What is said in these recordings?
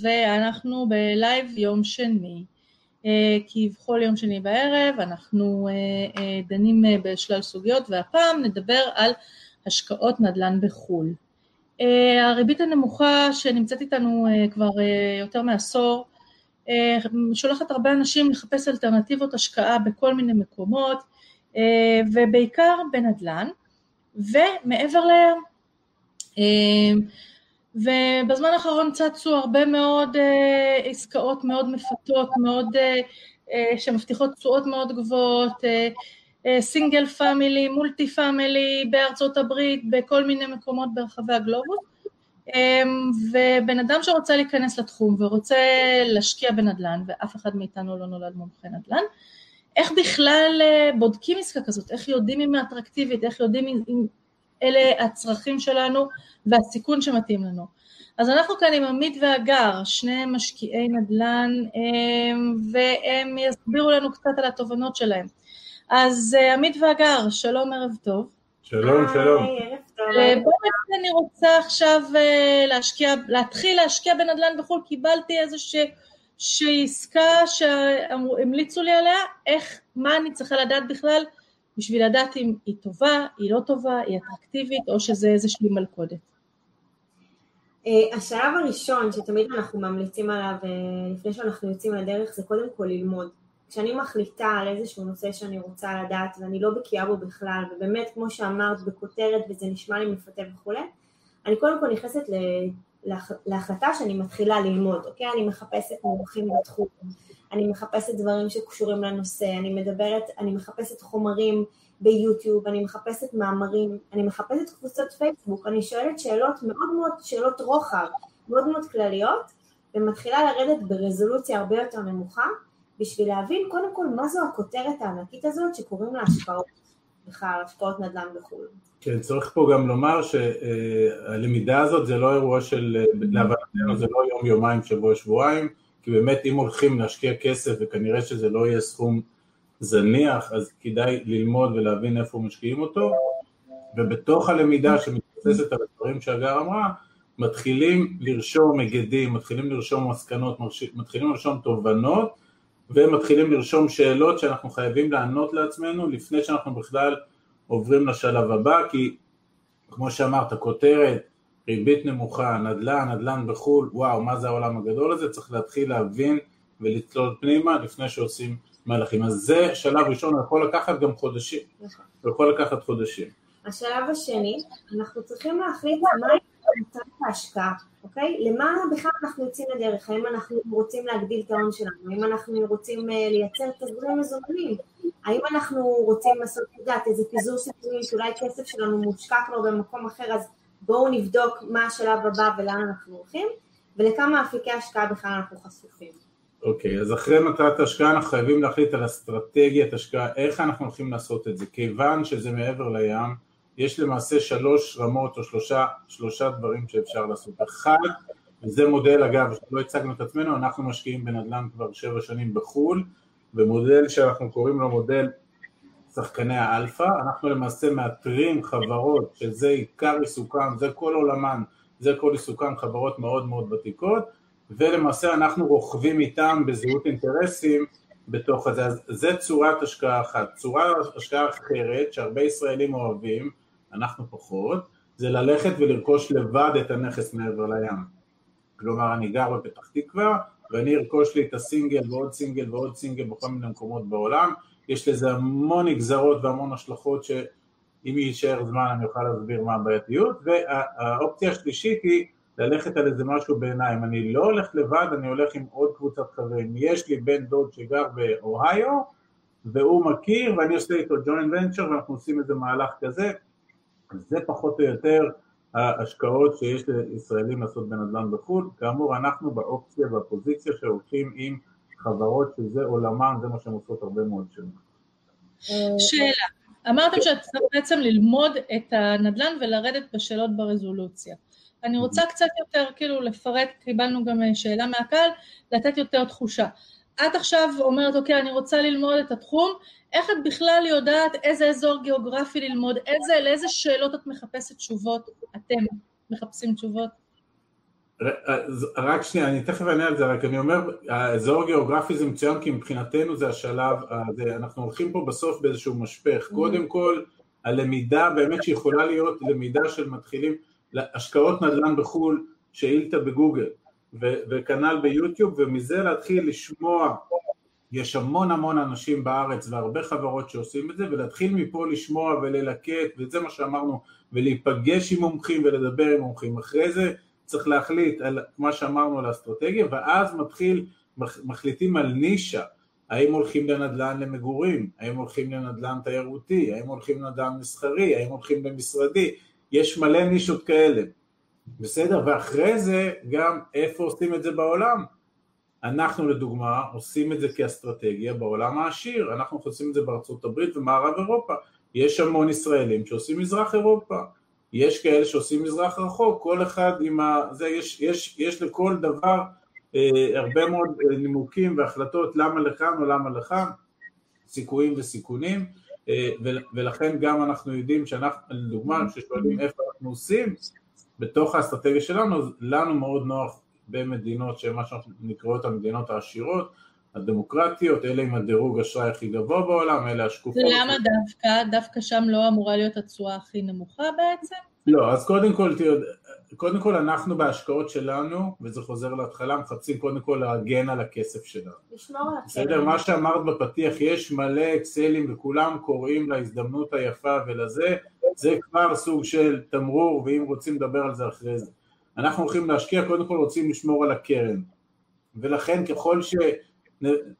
ואנחנו בלייב יום שני, כי בכל יום שני בערב אנחנו דנים בשלל סוגיות והפעם נדבר על השקעות נדל"ן בחו"ל. הריבית הנמוכה שנמצאת איתנו כבר יותר מעשור שולחת הרבה אנשים לחפש אלטרנטיבות השקעה בכל מיני מקומות ובעיקר בנדל"ן ומעבר לים. ובזמן האחרון צצו הרבה מאוד עסקאות מאוד מפתות, מאוד, שמבטיחות תשואות מאוד גבוהות, single family, multi family בארצות הברית, בכל מיני מקומות ברחבי הגלובוס, ובן אדם שרוצה להיכנס לתחום ורוצה להשקיע בנדל"ן, ואף אחד מאיתנו לא נולד מומחה נדל"ן, איך בכלל בודקים עסקה כזאת, איך יודעים אם היא אטרקטיבית, איך יודעים אם אלה הצרכים שלנו והסיכון שמתאים לנו. אז אנחנו כאן עם עמית והגר, שני משקיעי נדל"ן, והם יסבירו לנו קצת על התובנות שלהם. אז עמית והגר, שלום, ערב טוב. שלום, שלום. בואו אני רוצה עכשיו להשקיע, להתחיל להשקיע בנדל"ן בחו"ל, קיבלתי איזושהי עסקה שהמליצו לי עליה, איך, מה אני צריכה לדעת בכלל בשביל לדעת אם היא טובה, היא לא טובה, היא אטרקטיבית, או שזה איזושהי מלכודת. השלב הראשון שתמיד אנחנו ממליצים עליו לפני שאנחנו יוצאים לדרך זה קודם כל ללמוד. כשאני מחליטה על איזשהו נושא שאני רוצה לדעת ואני לא בקיאה בו בכלל, ובאמת כמו שאמרת בכותרת וזה נשמע לי מפתה וכולי, אני קודם כל נכנסת להחלטה שאני מתחילה ללמוד, אוקיי? אני מחפשת מומחים בתחום, אני מחפשת דברים שקשורים לנושא, אני מדברת, אני מחפשת חומרים ביוטיוב, אני מחפשת מאמרים, אני מחפשת קבוצות פייסבוק, אני שואלת שאלות מאוד מאוד, שאלות רוחב, מאוד מאוד כלליות, ומתחילה לרדת ברזולוציה הרבה יותר נמוכה, בשביל להבין קודם כל מה זו הכותרת הענקית הזאת שקוראים לה השקעות, בכלל השקעות נדל"ן בחו"ל. כן, צריך פה גם לומר שהלמידה הזאת זה לא אירוע של, להבנתנו זה לא יום, יומיים, שבוע, שבועיים, כי באמת אם הולכים להשקיע כסף וכנראה שזה לא יהיה סכום זניח, אז כדאי ללמוד ולהבין איפה משקיעים אותו, ובתוך הלמידה שמתבססת על הדברים שהגר אמרה, מתחילים לרשום היגדים, מתחילים לרשום מסקנות, מתחילים לרשום תובנות, ומתחילים לרשום שאלות שאנחנו חייבים לענות לעצמנו לפני שאנחנו בכלל עוברים לשלב הבא, כי כמו שאמרת, כותרת, ריבית נמוכה, נדל"ן, נדל"ן בחו"ל, וואו, מה זה העולם הגדול הזה, צריך להתחיל להבין ולצלול פנימה לפני שעושים מהלכים. אז זה שלב ראשון, הוא יכול לקחת גם חודשים, נכון. הוא יכול לקחת חודשים. השלב השני, אנחנו צריכים להחליט מה מטרת ההשקעה, אוקיי? למה בכלל אנחנו יוצאים לדרך? האם אנחנו רוצים להגדיל את ההון שלנו? האם אנחנו רוצים לייצר תזרים מזומנים? האם אנחנו רוצים לעשות, את יודעת, איזה פיזור סיכויים שאולי כסף שלנו מושקע כבר במקום אחר, אז בואו נבדוק מה השלב הבא ולאן אנחנו הולכים, ולכמה אפיקי השקעה בכלל אנחנו חשופים. אוקיי, okay, אז אחרי מטרת ההשקעה אנחנו חייבים להחליט על אסטרטגיית השקעה, איך אנחנו הולכים לעשות את זה, כיוון שזה מעבר לים, יש למעשה שלוש רמות או שלושה, שלושה דברים שאפשר לעשות. אחד, וזה מודל אגב, לא הצגנו את עצמנו, אנחנו משקיעים בנדל"ן כבר שבע שנים בחו"ל, במודל שאנחנו קוראים לו מודל שחקני האלפא, אנחנו למעשה מאתרים חברות שזה עיקר עיסוקם, זה כל עולמן, זה כל עיסוקם חברות מאוד מאוד ותיקות, ולמעשה אנחנו רוכבים איתם בזהות אינטרסים בתוך הזה, אז זה צורת השקעה אחת. צורה השקעה אחרת שהרבה ישראלים אוהבים, אנחנו פחות, זה ללכת ולרכוש לבד את הנכס מעבר לים. כלומר אני גר בפתח תקווה ואני ארכוש לי את הסינגל ועוד סינגל ועוד סינגל בכל מיני מקומות בעולם, יש לזה המון נגזרות והמון השלכות שאם יישאר זמן אני אוכל להסביר מה הבעייתיות, והאופציה השלישית היא ללכת על איזה משהו בעיניים, אני לא הולך לבד, אני הולך עם עוד קבוצת חברים, יש לי בן דוד שגר באוהיו והוא מכיר ואני עושה איתו ג'וינט ונצ'ר ואנחנו עושים איזה מהלך כזה, זה פחות או יותר ההשקעות שיש לישראלים לעשות בנדל"ן בחו"ל, כאמור אנחנו באופציה והפוזיציה שהולכים עם חברות שזה עולמן, זה מה שהן עושות הרבה מאוד שנים. שאלה, אמרתם שאת צריך בעצם ללמוד את הנדל"ן ולרדת בשאלות ברזולוציה. אני רוצה קצת יותר כאילו לפרט, קיבלנו גם שאלה מהקהל, לתת יותר תחושה. את עכשיו אומרת, אוקיי, אני רוצה ללמוד את התחום, איך את בכלל יודעת איזה אזור גיאוגרפי ללמוד, איזה, לאיזה שאלות את מחפשת תשובות, אתם מחפשים תשובות? רק שנייה, אני תכף אענה על זה, רק אני אומר, האזור הגיאוגרפי זה מצוין כי מבחינתנו זה השלב, הזה, אנחנו הולכים פה בסוף באיזשהו משפך, mm-hmm. קודם כל הלמידה באמת שיכולה להיות למידה של מתחילים, השקעות נדל"ן בחו"ל, שאילתה בגוגל, וכנ"ל ביוטיוב, ומזה להתחיל לשמוע, יש המון המון אנשים בארץ והרבה חברות שעושים את זה, ולהתחיל מפה לשמוע וללקט, וזה מה שאמרנו, ולהיפגש עם מומחים ולדבר עם מומחים, אחרי זה צריך להחליט על מה שאמרנו על האסטרטגיה, ואז מתחיל, מחליטים על נישה, האם הולכים לנדל"ן למגורים, האם הולכים לנדל"ן תיירותי, האם הולכים לנדל"ן מסחרי, האם הולכים למשרדי, יש מלא נישות כאלה, בסדר? ואחרי זה גם איפה עושים את זה בעולם. אנחנו לדוגמה עושים את זה כאסטרטגיה בעולם העשיר, אנחנו עושים את זה בארצות הברית ומערב אירופה, יש המון ישראלים שעושים מזרח אירופה, יש כאלה שעושים מזרח רחוק, כל אחד עם ה... זה, יש, יש, יש לכל דבר אה, הרבה מאוד אה, נימוקים והחלטות למה לכאן או למה לכאן, סיכויים וסיכונים, אה, ולכן גם אנחנו יודעים שאנחנו, לדוגמה, כששואלים איפה אנחנו עושים, בתוך האסטרטגיה שלנו, לנו מאוד נוח במדינות שהן מה שאנחנו נקראות המדינות העשירות, הדמוקרטיות, אלה עם הדירוג אשראי הכי גבוה בעולם, אלה השקופות. ולמה דווקא? דווקא שם לא אמורה להיות התשואה הכי נמוכה בעצם? לא, אז קודם כל, תראו, קודם כל אנחנו בהשקעות שלנו, וזה חוזר להתחלה, מחפשים קודם כל להגן על הכסף שלנו. לשמור על הכסף. בסדר, מה שאמרת בפתיח, יש מלא אקסלים וכולם קוראים להזדמנות היפה ולזה, זה כבר סוג של תמרור, ואם רוצים לדבר על זה אחרי זה. אנחנו הולכים להשקיע, קודם כל רוצים לשמור על הקרן. ולכן ככל ש...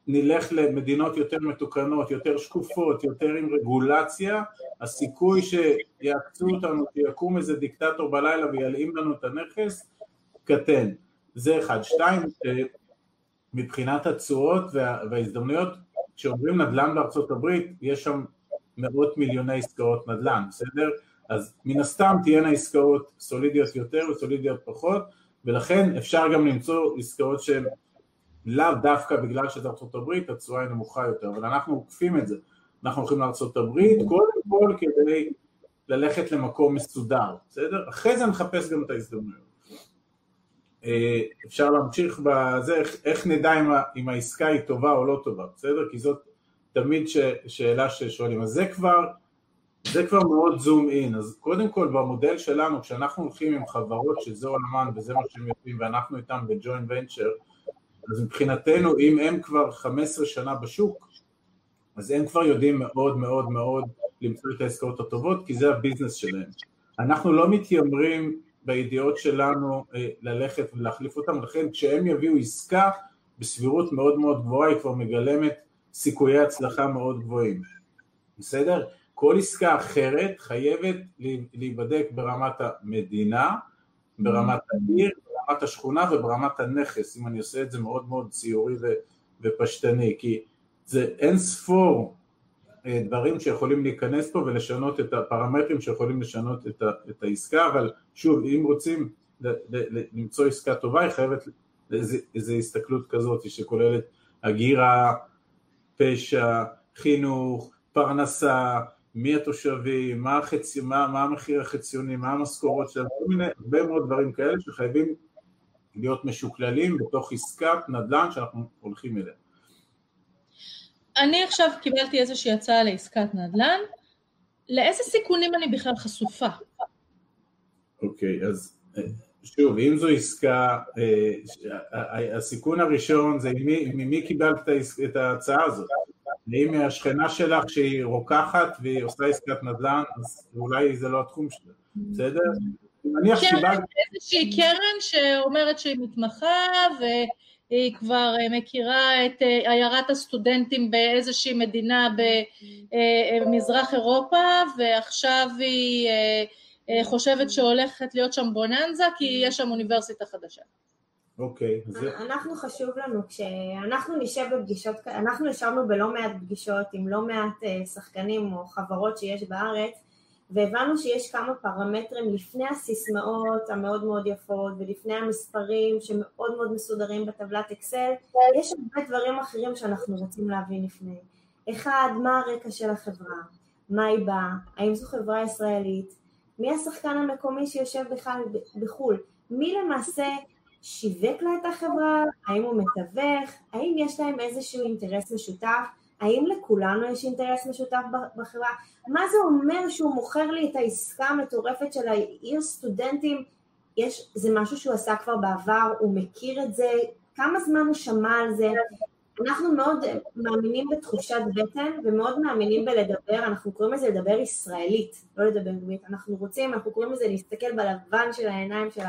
נלך למדינות יותר מתוקנות, יותר שקופות, יותר עם רגולציה, הסיכוי שיעקצו אותנו, שיקום איזה דיקטטור בלילה וילאים לנו את הנכס, קטן. זה אחד. שתיים, מבחינת התשואות וההזדמנויות, כשאומרים נדל"ן בארצות הברית, יש שם מאות מיליוני עסקאות נדל"ן, בסדר? אז מן הסתם תהיינה עסקאות סולידיות יותר וסולידיות פחות, ולכן אפשר גם למצוא עסקאות שהן לאו דווקא בגלל שזה הברית, התשואה היא נמוכה יותר, אבל אנחנו עוקפים את זה. אנחנו הולכים הברית קודם כל כדי ללכת למקום מסודר, בסדר? אחרי זה נחפש גם את ההזדמנויות. אה, אפשר להמשיך בזה, איך, איך נדע אם, אם העסקה היא טובה או לא טובה, בסדר? כי זאת תמיד ש, שאלה ששואלים. אז זה כבר, זה כבר מאוד זום אין. אז קודם כל במודל שלנו, כשאנחנו הולכים עם חברות שזה עולמן וזה מה שהם יודעים ואנחנו איתם בג'וינט ונצ'ר, אז מבחינתנו אם הם כבר 15 שנה בשוק, אז הם כבר יודעים מאוד מאוד מאוד למצוא את העסקאות הטובות כי זה הביזנס שלהם. אנחנו לא מתיימרים בידיעות שלנו אה, ללכת ולהחליף אותם, לכן כשהם יביאו עסקה בסבירות מאוד מאוד גבוהה היא כבר מגלמת סיכויי הצלחה מאוד גבוהים, בסדר? כל עסקה אחרת חייבת להיבדק ברמת המדינה, ברמת העיר, ברמת השכונה וברמת הנכס, אם אני עושה את זה מאוד מאוד ציורי ופשטני, כי זה אין ספור אה, דברים שיכולים להיכנס פה ולשנות את הפרמטרים שיכולים לשנות את, ה, את העסקה, אבל שוב, אם רוצים למצוא עסקה טובה, היא חייבת איזו הסתכלות כזאת שכוללת הגירה, פשע, חינוך, פרנסה, מי התושבים, מה, החצי, מה, מה המחיר החציוני, מה המשכורות שלהם, כל מיני, הרבה מאוד דברים כאלה שחייבים להיות משוקללים בתוך עסקת נדל"ן שאנחנו הולכים אליה. אני עכשיו קיבלתי איזושהי הצעה לעסקת נדל"ן, לאיזה סיכונים אני בכלל חשופה? אוקיי, okay, אז אה, שוב, אם זו עסקה, אה, הסיכון הראשון זה ממי, ממי קיבלת את ההצעה הזאת. האם השכנה שלך שהיא רוקחת והיא עושה עסקת נדל"ן, אז אולי זה לא התחום שלה, בסדר? נניח שקיבלת... איזושהי קרן שאומרת שהיא מתמחה והיא כבר אה, מכירה את אה, עיירת הסטודנטים באיזושהי מדינה במזרח אירופה ועכשיו היא אה, חושבת שהולכת להיות שם בוננזה כי יש שם אוניברסיטה חדשה. אוקיי. אנחנו חשוב לנו, כשאנחנו נשב בפגישות, אנחנו ישבנו בלא מעט פגישות עם לא מעט שחקנים או חברות שיש בארץ והבנו שיש כמה פרמטרים לפני הסיסמאות המאוד מאוד יפות ולפני המספרים שמאוד מאוד מסודרים בטבלת אקסל, יש הרבה דברים אחרים שאנחנו רוצים להבין לפני. אחד, מה הרקע של החברה? מה היא באה? האם זו חברה ישראלית? מי השחקן המקומי שיושב בכלל בחו"ל? מי למעשה שיווק לה את החברה, האם הוא מתווך, האם יש להם איזשהו אינטרס משותף, האם לכולנו יש אינטרס משותף בחברה, מה זה אומר שהוא מוכר לי את העסקה המטורפת של העיר סטודנטים, יש, זה משהו שהוא עשה כבר בעבר, הוא מכיר את זה, כמה זמן הוא שמע על זה, אנחנו מאוד מאמינים בתחושת בטן ומאוד מאמינים בלדבר, אנחנו קוראים לזה לדבר ישראלית, לא לדבר אנגלית, אנחנו רוצים, אנחנו קוראים לזה להסתכל בלבן של העיניים של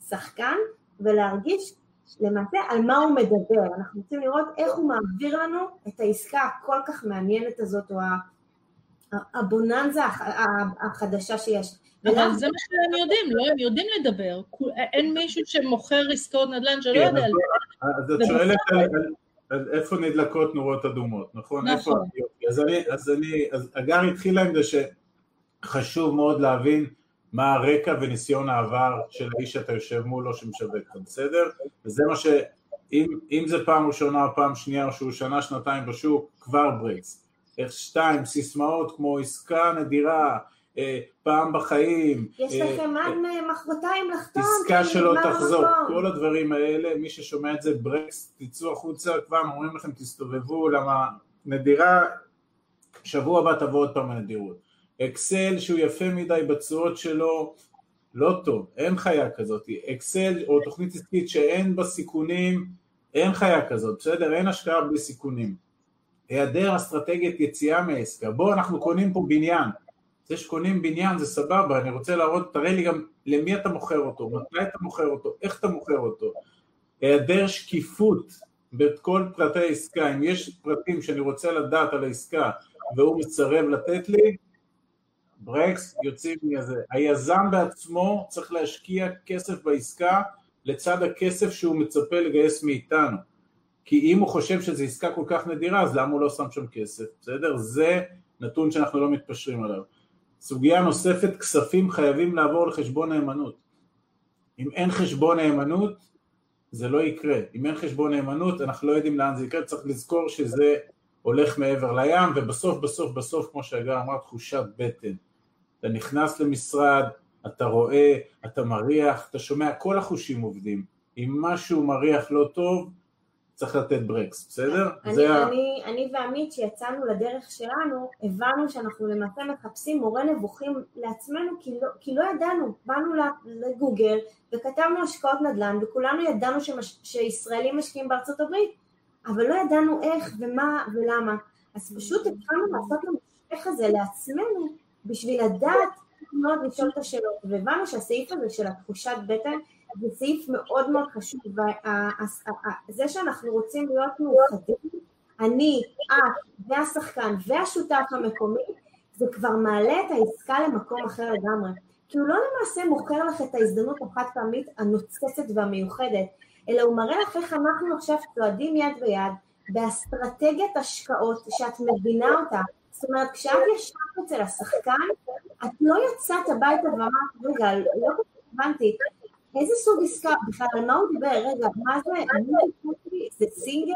השחקן ולהרגיש למעשה על מה הוא מדבר, אנחנו רוצים לראות איך הוא מעביר לנו את העסקה הכל כך מעניינת הזאת או הבוננזה החדשה שיש. אבל זה מה שהם יודעים, לא? הם יודעים לדבר. אין מישהו שמוכר עסקאות נדל"ן שלא יודע לדבר. אז את שואלת על איפה נדלקות נורות אדומות, נכון? נכון. אז אני, אז אני, אז הגר התחילה עם זה שחשוב מאוד להבין מה הרקע וניסיון העבר של האיש שאתה יושב מולו שמשווק לך, בסדר? וזה מה ש... אם, אם זה פעם ראשונה או פעם שנייה או שהוא שנה שנתיים בשוק, כבר ברקס. איך שתיים, סיסמאות כמו עסקה נדירה, אה, פעם בחיים. יש אה, לכם עד אה, מחרתיים לחתום. עסקה שלא תחזור, כל הדברים האלה, מי ששומע את זה ברקס, תצאו החוצה, כבר אומרים לכם תסתובבו, למה נדירה, שבוע הבא תבוא עוד פעם הנדירות. אקסל שהוא יפה מדי בתשואות שלו, לא טוב, אין חיה כזאת, אקסל או תוכנית עסקית שאין בה סיכונים, אין חיה כזאת, בסדר? אין השקעה בלי סיכונים. היעדר אסטרטגיית יציאה מעסקה, בואו אנחנו קונים פה בניין, זה שקונים בניין זה סבבה, אני רוצה להראות, תראה לי גם למי אתה מוכר אותו, מתי אתה מוכר אותו, איך אתה מוכר אותו, היעדר שקיפות בכל פרטי העסקה, אם יש פרטים שאני רוצה לדעת על העסקה והוא מסרב לתת לי, ברקס יוצאים מזה. היזם בעצמו צריך להשקיע כסף בעסקה לצד הכסף שהוא מצפה לגייס מאיתנו. כי אם הוא חושב שזו עסקה כל כך נדירה, אז למה הוא לא שם שם כסף, בסדר? זה נתון שאנחנו לא מתפשרים עליו. סוגיה נוספת, כספים חייבים לעבור לחשבון נאמנות. אם אין חשבון נאמנות, זה לא יקרה. אם אין חשבון נאמנות, אנחנו לא יודעים לאן זה יקרה, צריך לזכור שזה הולך מעבר לים, ובסוף בסוף בסוף, כמו שהגר אמרה, תחושת בטן. אתה נכנס למשרד, אתה רואה, אתה מריח, אתה שומע, כל החושים עובדים. אם משהו מריח לא טוב, צריך לתת ברקס, בסדר? אני, ה... אני, אני ועמית שיצאנו לדרך שלנו, הבנו שאנחנו למעשה מחפשים מורה נבוכים לעצמנו כי לא, כי לא ידענו, באנו לגוגל וכתבנו השקעות נדל"ן וכולנו ידענו שמש, שישראלים משקיעים בארצות הברית, אבל לא ידענו איך ומה ולמה, אז פשוט התחלנו לעשות למשפך הזה לעצמנו בשביל לדעת מאוד לשאול את השאלות, והבנו שהסעיף הזה של התחושת בטן זה סעיף מאוד מאוד חשוב, וזה שאנחנו רוצים להיות מאוחדים, אני, את והשחקן והשותף המקומי, זה כבר מעלה את העסקה למקום אחר לגמרי. כי הוא לא למעשה מוכר לך את ההזדמנות החד פעמית הנוצצת והמיוחדת, אלא הוא מראה לך איך אנחנו עכשיו צועדים יד ביד באסטרטגיית השקעות שאת מבינה אותה. זאת אומרת, כשאת ישבת אצל השחקן, את לא יצאת הביתה ואמרת, רגע, לא הבנתי, איזה סוג עסקה, בכלל, על מה הוא דיבר? רגע, מה זה, זה סינגל?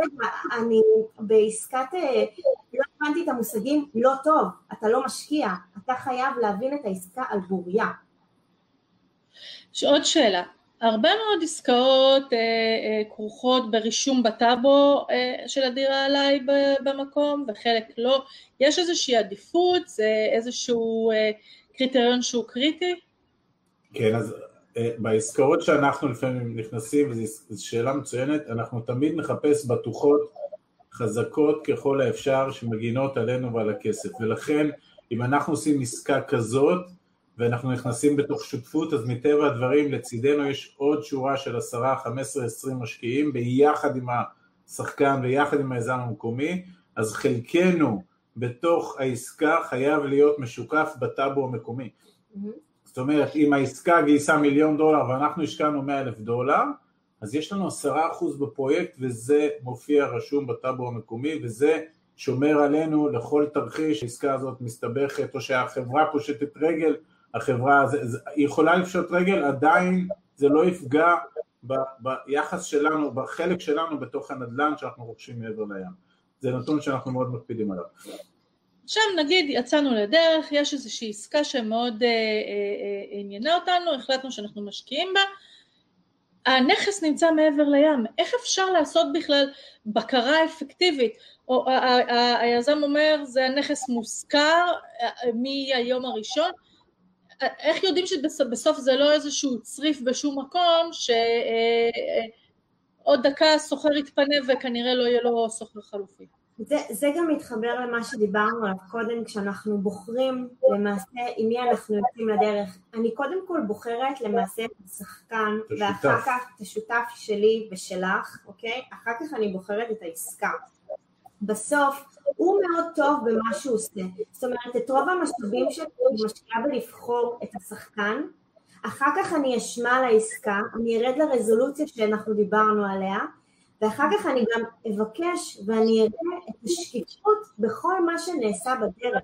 רגע, אני בעסקת, אה, לא הבנתי את המושגים, לא טוב, אתה לא משקיע, אתה חייב להבין את העסקה על בוריה. יש עוד שאלה, הרבה מאוד עסקאות אה, אה, כרוכות ברישום בטאבו אה, של הדירה עליי במקום וחלק לא, יש איזושהי עדיפות, זה איזשהו אה, קריטריון שהוא קריטי? כן, אז אה, בעסקאות שאנחנו לפעמים נכנסים, וזו שאלה מצוינת, אנחנו תמיד נחפש בטוחות חזקות ככל האפשר שמגינות עלינו ועל הכסף, ולכן אם אנחנו עושים עסקה כזאת ואנחנו נכנסים בתוך שותפות, אז מטבע הדברים לצידנו יש עוד שורה של עשרה, חמש עשרה, עשרים משקיעים ביחד עם השחקן ויחד עם היזם המקומי, אז חלקנו בתוך העסקה חייב להיות משוקף בטאבו המקומי. Mm-hmm. זאת אומרת, אם העסקה גייסה מיליון דולר ואנחנו השקענו מאה אלף דולר, אז יש לנו עשרה אחוז בפרויקט וזה מופיע רשום בטאבו המקומי וזה שומר עלינו לכל תרחיש, העסקה הזאת מסתבכת או שהחברה פושטת רגל, החברה, זה, זה, היא יכולה לפשוט רגל, עדיין זה לא יפגע ב, ביחס שלנו, בחלק שלנו בתוך הנדל"ן שאנחנו רוכשים מעבר לים. זה נתון שאנחנו מאוד מקפידים עליו. עכשיו נגיד יצאנו לדרך, יש איזושהי עסקה שמאוד אה, אה, אה, עניינה אותנו, החלטנו שאנחנו משקיעים בה, הנכס נמצא מעבר לים, איך אפשר לעשות בכלל בקרה אפקטיבית? או היזם אומר זה הנכס מושכר מהיום הראשון, איך יודעים שבסוף זה לא איזשהו צריף בשום מקום שעוד דקה סוחר יתפנה וכנראה לא יהיה לו סוחר חלופי? זה, זה גם מתחבר למה שדיברנו עליו קודם, כשאנחנו בוחרים למעשה עם מי אנחנו יוצאים לדרך. אני קודם כל בוחרת למעשה את השחקן, ואחר כך את השותף שלי ושלך, אוקיי? אחר כך אני בוחרת את העסקה. בסוף, הוא מאוד טוב במה שהוא עושה. זאת אומרת, את רוב המשאבים שלי אני משקיעה בלבחור את השחקן, אחר כך אני אשמע על העסקה, אני ארד לרזולוציה שאנחנו דיברנו עליה, ואחר כך אני גם אבקש ואני אראה את השקיפות בכל מה שנעשה בדרך.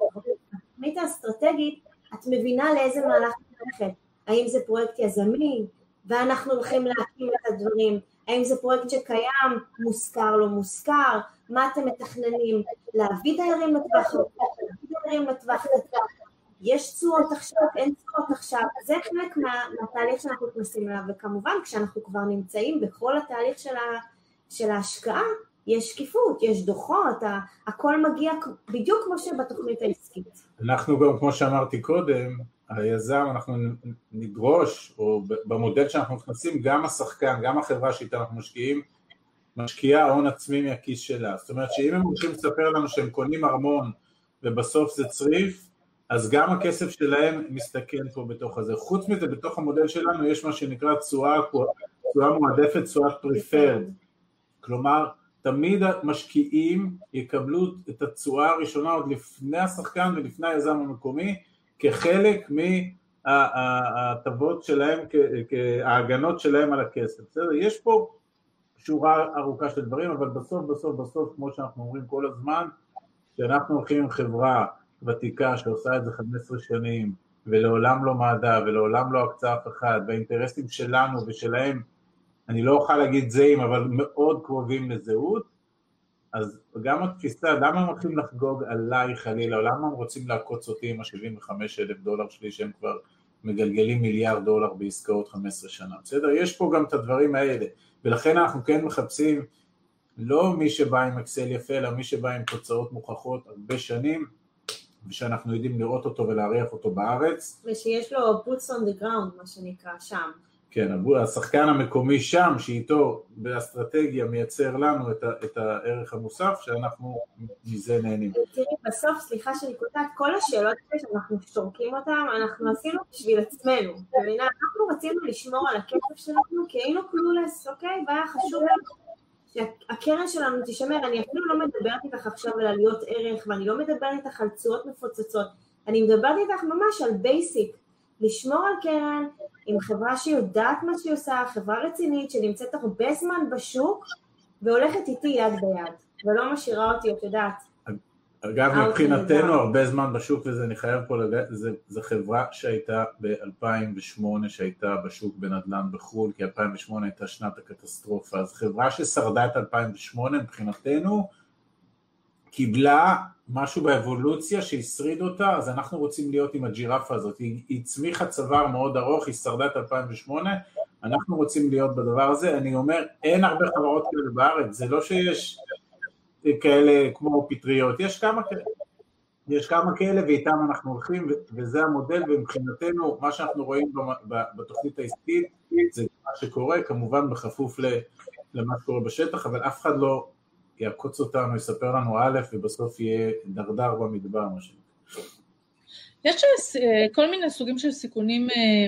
בתוכנית האסטרטגית את מבינה לאיזה מהלך ללכת, האם זה פרויקט יזמי, ואנחנו הולכים להקים את הדברים, האם זה פרויקט שקיים, מושכר, לא מושכר, מה אתם מתכננים, להביא דיירים לטווח להביא דיירים לטווח יש תשואות עכשיו, אין תשואות עכשיו, זה חלק מה, מהתהליך שאנחנו נכנסים אליו, וכמובן כשאנחנו כבר נמצאים בכל התהליך של ה... של ההשקעה יש שקיפות, יש דוחות, הכל מגיע בדיוק כמו שבתוכנית העסקית. אנחנו גם, כמו שאמרתי קודם, היזם, אנחנו נדרוש, או במודל שאנחנו נכנסים, גם השחקן, גם החברה שאיתה אנחנו משקיעים, משקיעה הון עצמי מהכיס שלה. זאת אומרת שאם הם הולכים לספר לנו שהם קונים ארמון ובסוף זה צריף, אז גם הכסף שלהם מסתכן פה בתוך הזה. חוץ מזה, בתוך המודל שלנו יש מה שנקרא תשואה מועדפת, תשואת פריפרד. כלומר, תמיד המשקיעים יקבלו את התשואה הראשונה עוד לפני השחקן ולפני היזם המקומי כחלק מההטבות שלהם, ההגנות שלהם על הכסף. בסדר? יש פה שורה ארוכה של דברים, אבל בסוף בסוף בסוף, כמו שאנחנו אומרים כל הזמן, כשאנחנו הולכים עם חברה ותיקה שעושה את זה 15 שנים, ולעולם לא מעדה ולעולם לא הקצה אף אחד, והאינטרסים שלנו ושלהם אני לא אוכל להגיד זהים, אבל מאוד קרובים לזהות, אז גם התפיסה, למה הם הולכים לחגוג עליי חלילה, למה הם רוצים לעקוץ אותי עם ה-75 אלף דולר שלי שהם כבר מגלגלים מיליארד דולר בעסקאות 15 שנה, בסדר? יש פה גם את הדברים האלה, ולכן אנחנו כן מחפשים לא מי שבא עם אקסל יפה, אלא מי שבא עם תוצאות מוכחות הרבה שנים, ושאנחנו יודעים לראות אותו ולהריח אותו בארץ. ושיש לו boots on the ground, מה שנקרא, שם. כן, השחקן המקומי שם, שאיתו באסטרטגיה מייצר לנו את, ה, את הערך המוסף, שאנחנו מזה נהנים. תראי, בסוף, סליחה שאני קוטעת, כל השאלות האלה שאנחנו זורקים אותן, אנחנו עשינו בשביל עצמנו. מבינה? אנחנו רצינו לשמור על הכסף שלנו, כי היינו clueless, אוקיי? והיה חשוב לנו שהקרן שלנו תישמר. אני אפילו לא מדברת איתך עכשיו על עליות ערך, ואני לא מדברת איתך על תשואות מפוצצות. אני מדברת איתך ממש על basic. לשמור על קרן עם חברה שיודעת מה שהיא עושה, חברה רצינית שנמצאת הרבה זמן בשוק והולכת איתי יד ביד, ולא משאירה אותי, את יודעת. אגב, מבחינתנו הרבה זמן בשוק, וזה אני חייב פה לגעת, זו חברה שהייתה ב-2008, שהייתה בשוק בנדל"ן בחו"ל, כי 2008 הייתה שנת הקטסטרופה, אז חברה ששרדה את 2008 מבחינתנו, קיבלה משהו באבולוציה שהשריד אותה, אז אנחנו רוצים להיות עם הג'ירפה הזאת. היא הצמיחה צוואר מאוד ארוך, היא שרדה את 2008, אנחנו רוצים להיות בדבר הזה. אני אומר, אין הרבה חברות כאלה בארץ, זה לא שיש כאלה כמו פטריות, יש כמה כאלה. יש כמה כאלה ואיתם אנחנו הולכים וזה המודל ומבחינתנו מה שאנחנו רואים בתוכנית העסקית זה מה שקורה כמובן בכפוף למה שקורה בשטח אבל אף אחד לא יעקוץ אותנו, יספר לנו א', ובסוף יהיה דרדר במדבר, מה שנקרא. יש אה, כל מיני סוגים של סיכונים, אה,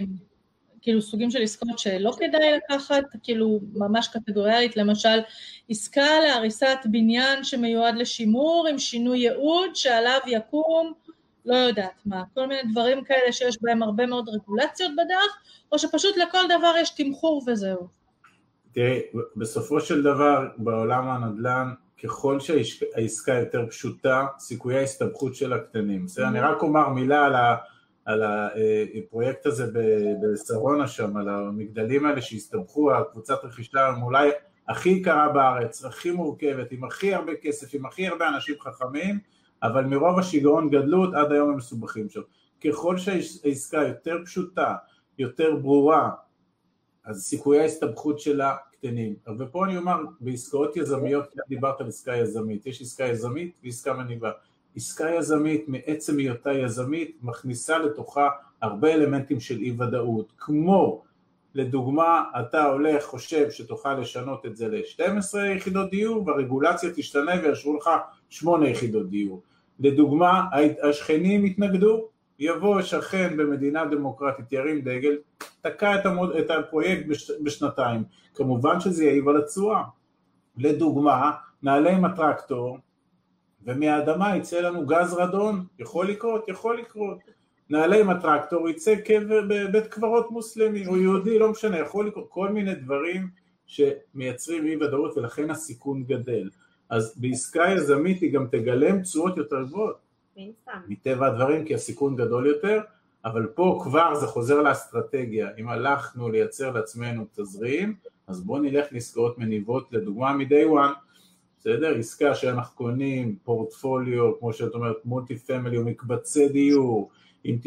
כאילו סוגים של עסקאות שלא כדאי לקחת, כאילו ממש קטגוריאלית, למשל עסקה להריסת בניין שמיועד לשימור עם שינוי ייעוד שעליו יקום, לא יודעת מה, כל מיני דברים כאלה שיש בהם הרבה מאוד רגולציות בדרך, או שפשוט לכל דבר יש תמחור וזהו. תראי, בסופו של דבר בעולם הנדל"ן, ככל שהעסקה יותר פשוטה, סיכויי ההסתבכות שלה קטנים. בסדר? אני רק אומר מילה על, ה, על הפרויקט הזה בשרונה שם, על המגדלים האלה שהסתבכו, הקבוצת רכישה אולי הכי יקרה בארץ, הכי מורכבת, עם הכי הרבה כסף, עם הכי הרבה אנשים חכמים, אבל מרוב השיגעון גדלות עד היום הם מסובכים שם. ככל שהעסקה יותר פשוטה, יותר ברורה, אז סיכויי ההסתבכות שלה קטנים. ופה אני אומר, בעסקאות יזמיות, דיברת על עסקה יזמית, יש עסקה יזמית ועסקה מניבה. עסקה יזמית מעצם היותה יזמית מכניסה לתוכה הרבה אלמנטים של אי ודאות, כמו לדוגמה אתה הולך חושב שתוכל לשנות את זה ל-12 יחידות דיור והרגולציה תשתנה ויאשרו לך 8 יחידות דיור. לדוגמה השכנים יתנגדו, יבוא שכן במדינה דמוקרטית ירים דגל, תקע את, המוד, את הפרויקט בש, בשנתיים, כמובן שזה יעיב על התשואה. לדוגמה, נעלה עם הטרקטור ומהאדמה יצא לנו גז רדון, יכול לקרות, יכול לקרות. נעלה עם הטרקטור, יצא קבר בבית קברות מוסלמי או יהודי, לא משנה, יכול לקרות כל מיני דברים שמייצרים אי ודאות ולכן הסיכון גדל. אז בעסקה יזמית היא גם תגלם תשואות יותר גבוהות. מטבע הדברים כי הסיכון גדול יותר, אבל פה כבר זה חוזר לאסטרטגיה, אם הלכנו לייצר לעצמנו תזרים, אז בואו נלך לעסקאות מניבות, לדוגמה מ-day one, בסדר? עסקה שאנחנו קונים פורטפוליו, כמו שאת אומרת, מולטי פמילי או מקבצי דיור, עם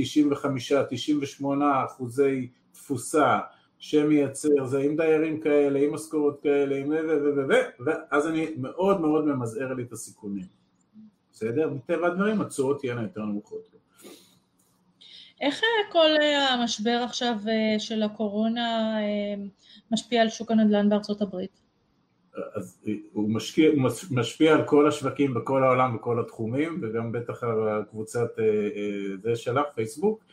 95-98 אחוזי תפוסה, שמייצר, זה עם דיירים כאלה, עם משכורות כאלה, עם ו ו ו ו ואז אני מאוד מאוד ממזער לי את הסיכונים, בסדר? מטבע הדברים התשואות תהיינה יותר נמוכות. איך כל המשבר עכשיו של הקורונה משפיע על שוק הנדל"ן בארצות הברית? אז הוא משקיע, משפיע על כל השווקים בכל העולם בכל התחומים וגם בטח על הקבוצת אה, אה, זה שלך, פייסבוק.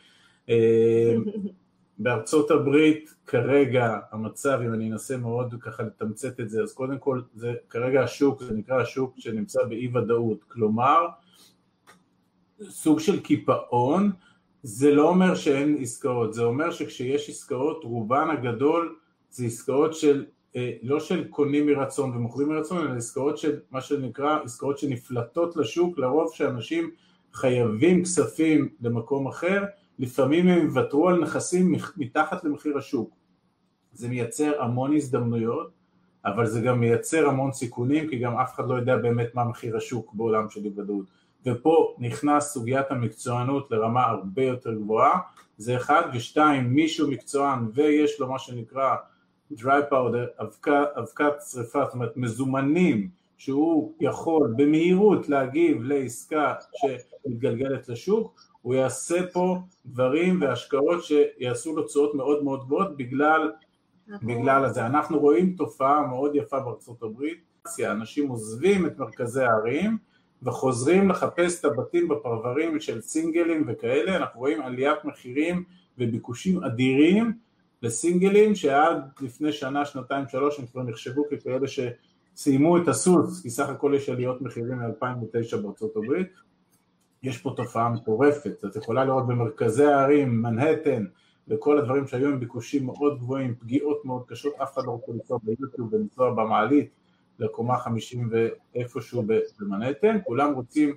בארצות הברית כרגע המצב, אם אני אנסה מאוד ככה לתמצת את זה, אז קודם כל זה כרגע השוק, זה נקרא השוק שנמצא באי ודאות, כלומר סוג של קיפאון, זה לא אומר שאין עסקאות, זה אומר שכשיש עסקאות רובן הגדול זה עסקאות של אה, לא של קונים מרצון ומוכרים מרצון, אלא עסקאות של מה שנקרא עסקאות שנפלטות לשוק, לרוב שאנשים חייבים כספים למקום אחר, לפעמים הם יוותרו על נכסים מתחת למחיר השוק. זה מייצר המון הזדמנויות, אבל זה גם מייצר המון סיכונים, כי גם אף אחד לא יודע באמת מה מחיר השוק בעולם של אי ודאות. ופה נכנס סוגיית המקצוענות לרמה הרבה יותר גבוהה, זה אחד, ושתיים, מישהו מקצוען ויש לו מה שנקרא dry powder, אבקת שרפה, זאת אומרת מזומנים שהוא יכול במהירות להגיב לעסקה שמתגלגלת לשוק, הוא יעשה פה דברים והשקעות שיעשו לו תשואות מאוד מאוד גבוהות בגלל, נכון. בגלל הזה. אנחנו רואים תופעה מאוד יפה בארצות הברית, אנשים עוזבים את מרכזי הערים וחוזרים לחפש את הבתים בפרברים של סינגלים וכאלה, אנחנו רואים עליית מחירים וביקושים אדירים לסינגלים שעד לפני שנה, שנתיים, שלוש הם כבר נחשבו ככאלה שסיימו את הסוס, כי סך הכל יש עליות מחירים מ-2009 בארצות הברית, יש פה תופעה מטורפת, את יכולה לראות במרכזי הערים, מנהטן, וכל הדברים שהיו עם ביקושים מאוד גבוהים, פגיעות מאוד קשות, אף אחד לא רוצה לנסוע ביוטיוב ולנסוע במעלית לקומה חמישים ואיפשהו במנהטן, כולם רוצים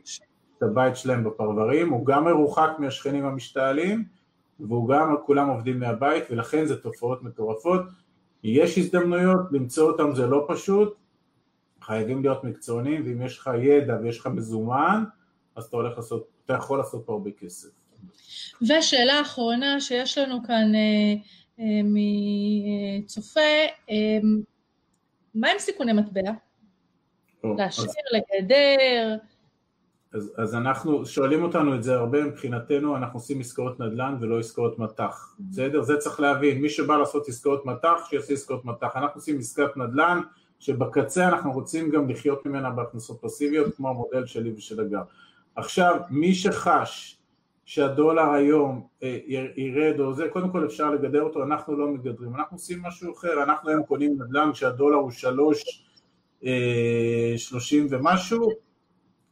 את הבית שלהם בפרברים, הוא גם מרוחק מהשכנים המשתעלים, והוא גם, כולם עובדים מהבית ולכן זה תופעות מטורפות. יש הזדמנויות, למצוא אותם זה לא פשוט, חייבים להיות מקצוענים ואם יש לך ידע ויש לך מזומן, אז אתה הולך לעשות, אתה יכול לעשות פה הרבה כסף. ושאלה אחרונה שיש לנו כאן אה, אה, מצופה, אה, מה עם סיכוני מטבע? להשאיר, לגדר? אז, אז אנחנו, שואלים אותנו את זה הרבה מבחינתנו, אנחנו עושים עסקאות נדל"ן ולא עסקאות מטח, mm-hmm. בסדר? זה צריך להבין, מי שבא לעשות עסקאות מטח, שיעשה עסקאות מטח, אנחנו עושים עסקת נדל"ן, שבקצה אנחנו רוצים גם לחיות ממנה בהכנסות פסיביות, כמו המודל שלי ושל הגר. עכשיו, מי שחש שהדולר היום אה, ירד או זה, קודם כל אפשר לגדר אותו, אנחנו לא מגדרים, אנחנו עושים משהו אחר, אנחנו היום קונים נדל"ן כשהדולר הוא שלוש, אה, שלושים ומשהו,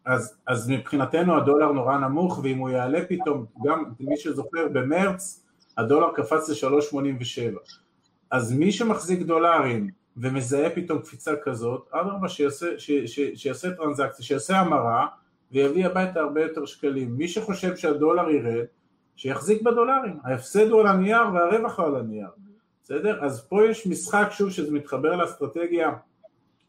אז, אז מבחינתנו הדולר נורא נמוך, ואם הוא יעלה פתאום, גם מי שזוכר, במרץ הדולר קפץ ל-3.87. אז מי שמחזיק דולרים ומזהה פתאום קפיצה כזאת, אדרבה שיעשה, שיעשה טרנזקציה, שיעשה המרה ויביא הביתה הרבה יותר שקלים. מי שחושב שהדולר ירד, שיחזיק בדולרים. ההפסד הוא על הנייר והרווח הוא על הנייר. בסדר? אז פה יש משחק שוב שזה מתחבר לאסטרטגיה,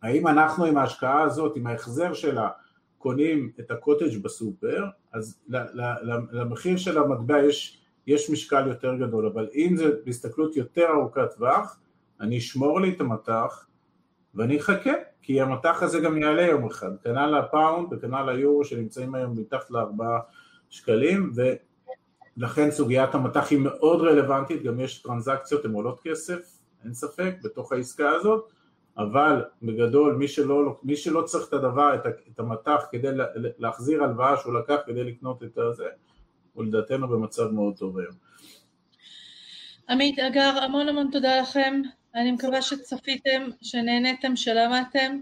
האם אנחנו עם ההשקעה הזאת, עם ההחזר שלה, קונים את הקוטג' בסופר, אז למחיר של המטבע יש, יש משקל יותר גדול, אבל אם זה בהסתכלות יותר ארוכת טווח, אני אשמור לי את המטח ואני אחכה, כי המטח הזה גם יעלה יום אחד, כנ"ל הפאונד וכנ"ל היורו שנמצאים היום מתחת לארבעה שקלים, ולכן סוגיית המטח היא מאוד רלוונטית, גם יש טרנזקציות, הן עולות כסף, אין ספק, בתוך העסקה הזאת, אבל בגדול מי שלא, מי שלא צריך את הדבר, את, המטח כדי להחזיר הלוואה שהוא לקח כדי לקנות את הזה, הוא לדעתנו במצב מאוד טוב היום. עמית הגר, המון המון תודה לכם, אני מקווה שצפיתם, שנהניתם, שלמדתם,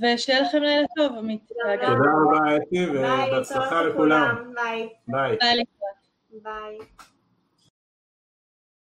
ושיהיה לכם לילה טוב, עמית. תודה רבה אתי, ובהצלחה לכולם. ביי. ביי. ביי. ביי.